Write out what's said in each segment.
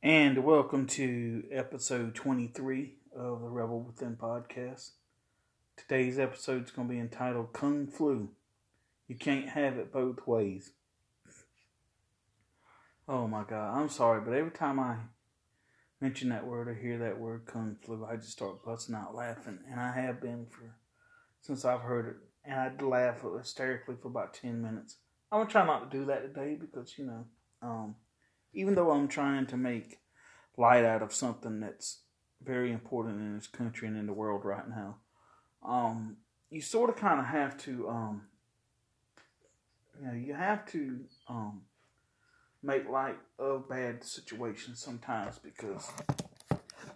And welcome to episode 23 of the Rebel Within podcast. Today's episode is going to be entitled Kung Flu. You can't have it both ways. Oh my god, I'm sorry, but every time I mention that word or hear that word Kung Flu, I just start busting out laughing. And I have been for since I've heard it. And I'd laugh hysterically for about 10 minutes. I'm going to try not to do that today because, you know, um, even though I'm trying to make light out of something that's very important in this country and in the world right now, um, you sort of kind of have to, um, you know, you have to um, make light of bad situations sometimes because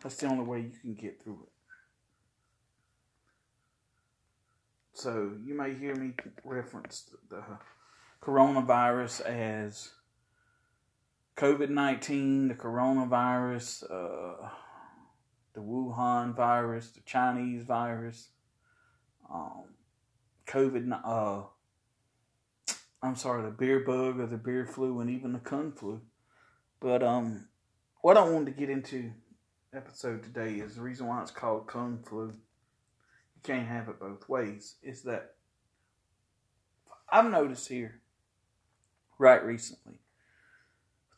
that's the only way you can get through it. So you may hear me reference the coronavirus as COVID 19, the coronavirus, uh, the Wuhan virus, the Chinese virus, um, COVID, uh, I'm sorry, the beer bug or the beer flu, and even the kung flu. But um, what I wanted to get into episode today is the reason why it's called kung flu. You can't have it both ways. Is that I've noticed here right recently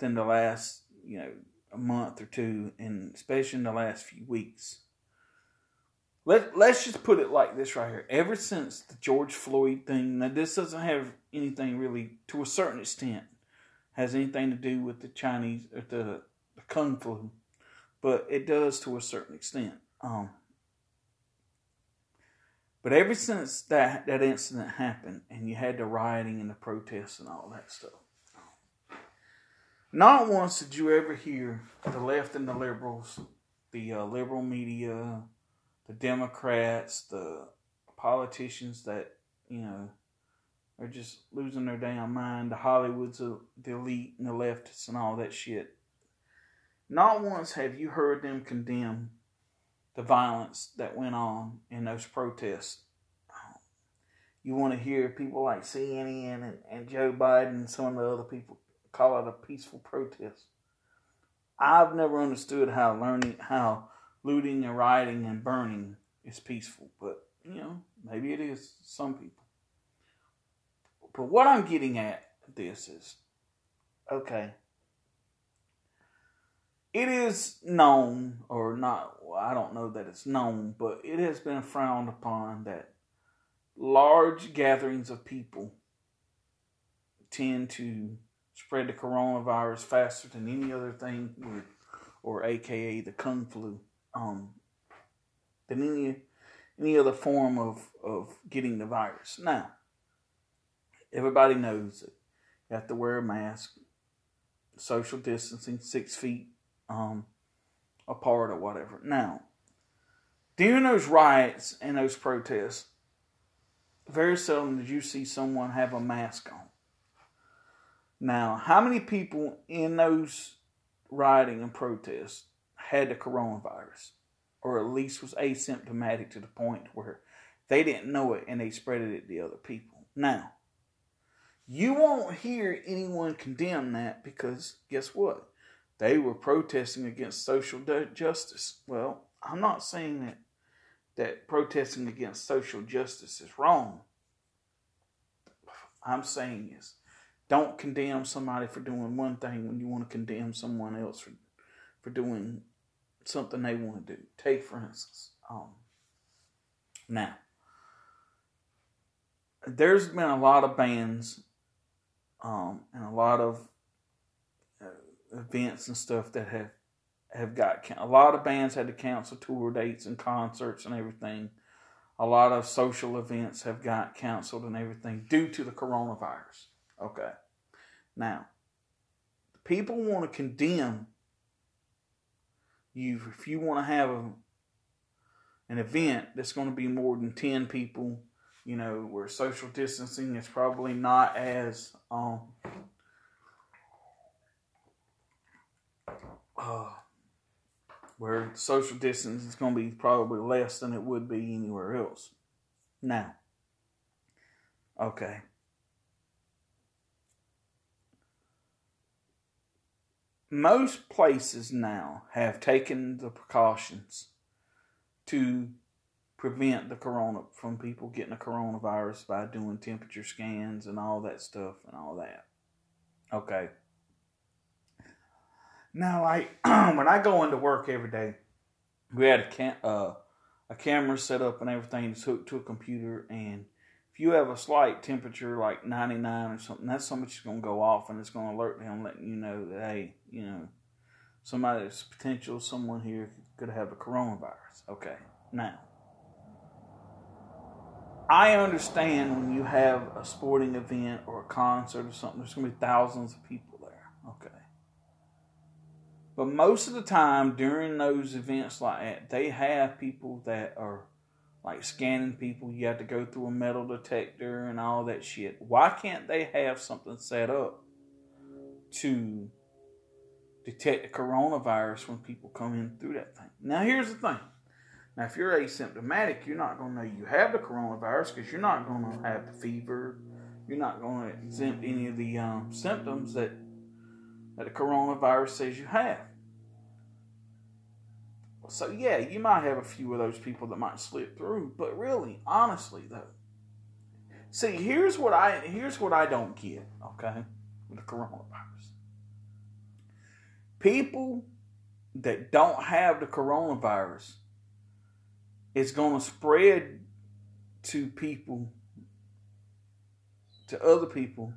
within the last, you know, a month or two, and especially in the last few weeks. Let Let's just put it like this right here. Ever since the George Floyd thing, now this doesn't have anything really, to a certain extent, has anything to do with the Chinese or the, the Kung Flu, but it does to a certain extent. Um, but ever since that that incident happened, and you had the rioting and the protests and all that stuff, not once did you ever hear the left and the liberals, the uh, liberal media, the Democrats, the politicians that, you know, are just losing their damn mind, the Hollywoods, the elite, and the leftists, and all that shit. Not once have you heard them condemn the violence that went on in those protests. You want to hear people like CNN and, and Joe Biden and some of the other people call it a peaceful protest. I've never understood how learning how looting and rioting and burning is peaceful, but you know, maybe it is some people. But what I'm getting at this is okay. It is known, or not, well, I don't know that it's known, but it has been frowned upon that large gatherings of people tend to spread the coronavirus faster than any other thing, or, or AKA the kung flu, um, than any any other form of of getting the virus. Now, everybody knows that you have to wear a mask, social distancing, six feet um, apart or whatever. Now, during those riots and those protests, very seldom did you see someone have a mask on. Now, how many people in those rioting and protests had the coronavirus, or at least was asymptomatic to the point where they didn't know it and they spread it to other people? Now, you won't hear anyone condemn that because guess what? They were protesting against social justice. Well, I'm not saying that that protesting against social justice is wrong. I'm saying is don't condemn somebody for doing one thing when you want to condemn someone else for for doing something they want to do. Take for instance, um, now there's been a lot of bands um, and a lot of uh, events and stuff that have have got a lot of bands had to cancel tour dates and concerts and everything. A lot of social events have got canceled and everything due to the coronavirus. Okay. Now, people want to condemn you if you want to have a, an event that's going to be more than 10 people, you know, where social distancing is probably not as um uh, where social distance is going to be probably less than it would be anywhere else. Now, okay. Most places now have taken the precautions to prevent the corona from people getting a coronavirus by doing temperature scans and all that stuff and all that. Okay. Now, like when I go into work every day, we had a cam- uh, a camera set up and everything that's hooked to a computer, and if you have a slight temperature like 99 or something, that's so much is going to go off and it's going to alert them, letting you know that, hey, you know, somebody's potential, someone here could have a coronavirus. Okay, now, I understand when you have a sporting event or a concert or something, there's going to be thousands of people there. Okay. But most of the time during those events like that, they have people that are like scanning people. You have to go through a metal detector and all that shit. Why can't they have something set up to detect the coronavirus when people come in through that thing? Now, here's the thing. Now, if you're asymptomatic, you're not going to know you have the coronavirus because you're not going to have the fever. You're not going to exempt any of the um, symptoms that that the coronavirus says you have. So yeah, you might have a few of those people that might slip through, but really, honestly though, see here's what I here's what I don't get, okay, with the coronavirus. People that don't have the coronavirus is to spread to people to other people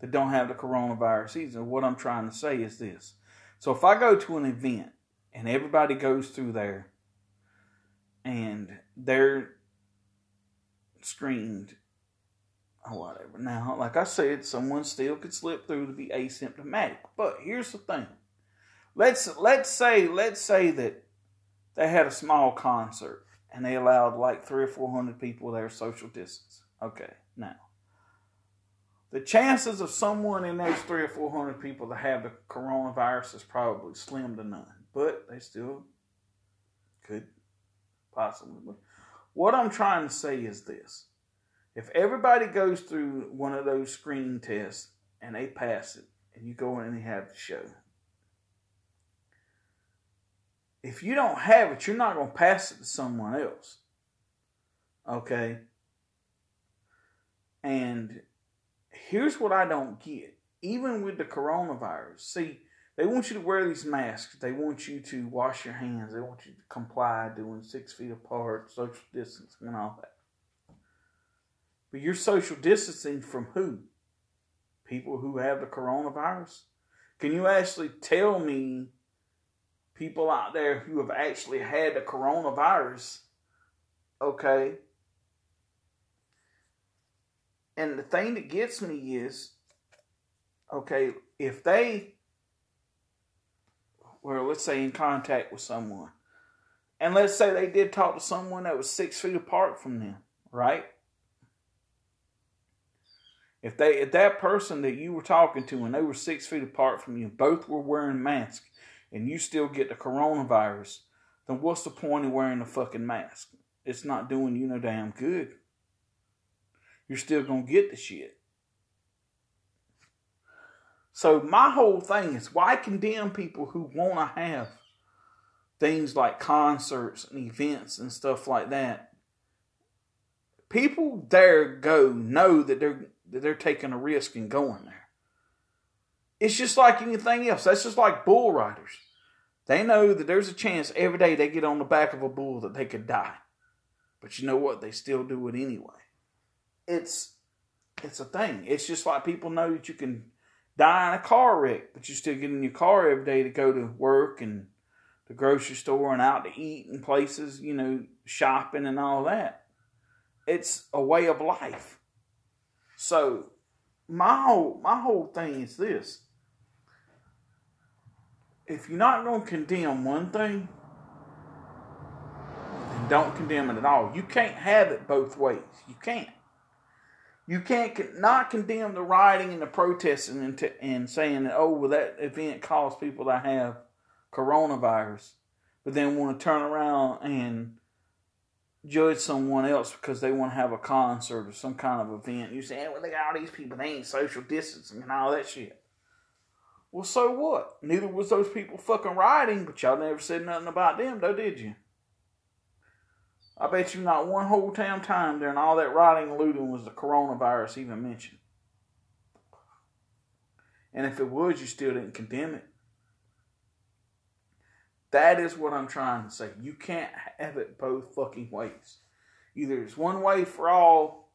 that don't have the coronavirus either. What I'm trying to say is this. So if I go to an event and everybody goes through there and they're screened or whatever. Now, like I said, someone still could slip through to be asymptomatic. But here's the thing. Let's let's say let's say that they had a small concert and they allowed like three or four hundred people there social distance. Okay, now the chances of someone in those three or four hundred people to have the coronavirus is probably slim to none but they still could possibly. What I'm trying to say is this if everybody goes through one of those screening tests and they pass it, and you go in and you have the show, if you don't have it, you're not going to pass it to someone else. Okay? And here's what I don't get. Even with the coronavirus, see, they want you to wear these masks. They want you to wash your hands. They want you to comply, doing six feet apart, social distancing, and all that. But you're social distancing from who? People who have the coronavirus? Can you actually tell me people out there who have actually had the coronavirus? Okay. And the thing that gets me is okay, if they were, let's say, in contact with someone. And let's say they did talk to someone that was six feet apart from them, right? If they if that person that you were talking to and they were six feet apart from you, both were wearing masks, and you still get the coronavirus, then what's the point of wearing the fucking mask? It's not doing you no damn good. You're still gonna get the shit. So my whole thing is why condemn people who want to have things like concerts and events and stuff like that? People there go know that they're that they're taking a risk and going there. It's just like anything else. That's just like bull riders. They know that there's a chance every day they get on the back of a bull that they could die. But you know what? They still do it anyway. It's it's a thing. It's just like people know that you can die in a car wreck, but you still get in your car every day to go to work and the grocery store and out to eat and places, you know, shopping and all that. It's a way of life. So my whole my whole thing is this. If you're not to condemn one thing, then don't condemn it at all. You can't have it both ways. You can't. You can't not condemn the rioting and the protesting and, and saying that, oh, well, that event caused people to have coronavirus, but then want to turn around and judge someone else because they want to have a concert or some kind of event. You say, well, they got all these people, they ain't social distancing and all that shit. Well, so what? Neither was those people fucking rioting, but y'all never said nothing about them, though, did you? I bet you not one whole damn time during all that rioting and looting was the coronavirus even mentioned. And if it was, you still didn't condemn it. That is what I'm trying to say. You can't have it both fucking ways. Either it's one way for all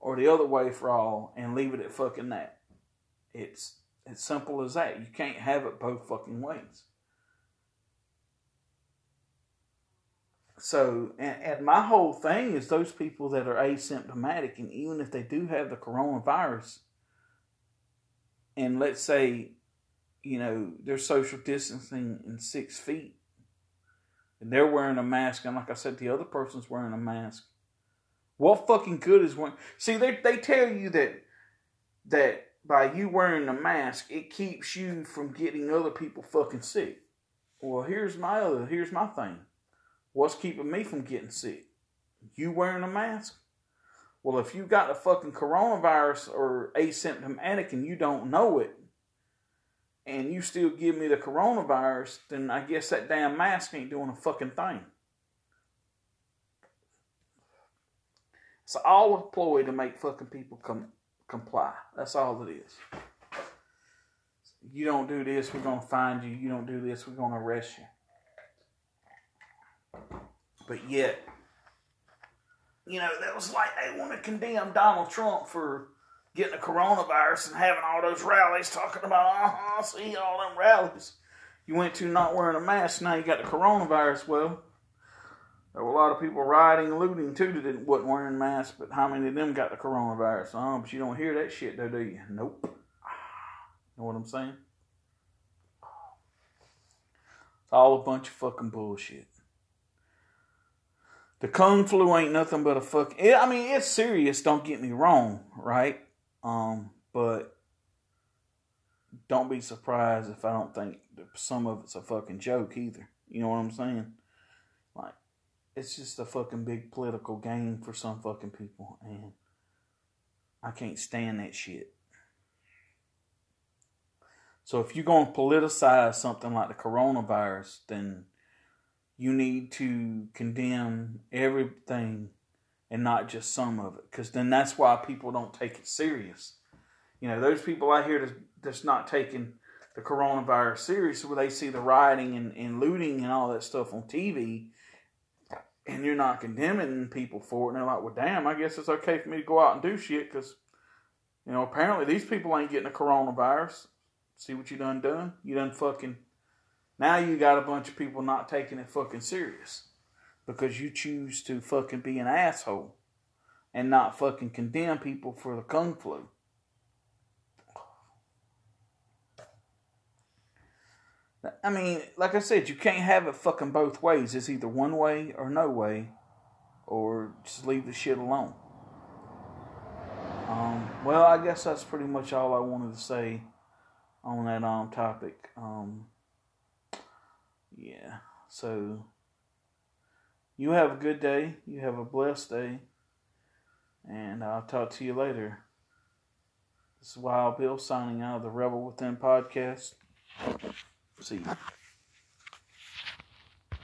or the other way for all and leave it at fucking that. It's as simple as that. You can't have it both fucking ways. So, and, and my whole thing is those people that are asymptomatic, and even if they do have the coronavirus, and let's say, you know, they're social distancing in six feet, and they're wearing a mask, and like I said, the other person's wearing a mask. What fucking good is one? See, they they tell you that that by you wearing a mask, it keeps you from getting other people fucking sick. Well, here's my other here's my thing. What's keeping me from getting sick? You wearing a mask? Well, if you got the fucking coronavirus or asymptomatic and you don't know it, and you still give me the coronavirus, then I guess that damn mask ain't doing a fucking thing. It's all a ploy to make fucking people come comply. That's all it is. You don't do this, we're gonna find you. You don't do this, we're gonna arrest you. But yet, you know, that was like they want to condemn Donald Trump for getting the coronavirus and having all those rallies talking about, uh huh, see all them rallies. You went to not wearing a mask, now you got the coronavirus. Well, there were a lot of people rioting looting too that didn't, wasn't wearing masks, but how many of them got the coronavirus? Oh, but you don't hear that shit though, do you? Nope. You know what I'm saying? It's all a bunch of fucking bullshit. The Kung flu ain't nothing but a fuck. I mean, it's serious. Don't get me wrong, right? Um, but don't be surprised if I don't think some of it's a fucking joke either. You know what I'm saying? Like, it's just a fucking big political game for some fucking people, and I can't stand that shit. So if you're to politicize something like the coronavirus, then you need to condemn everything and not just some of it because then that's why people don't take it serious. You know those people out here that's not taking the coronavirus serious where they see the rioting and, and looting and all that stuff on tv and you're not condemning people for it and they're like well damn i guess it's okay for me to go out and do shit because you know apparently these people ain't getting the coronavirus. See what you done done? You done fucking now you got a bunch of people not taking it fucking serious because you choose to fucking be an asshole and not fucking condemn people for the kung flu. I mean, like I said, you can't have it fucking both ways. It's either one way or no way, or just leave the shit alone. Um, well, I guess that's pretty much all I wanted to say on that um topic. Um, yeah. So you have a good day. You have a blessed day. And I'll talk to you later. This is Wild Bill signing out of the Rebel Within podcast. See you.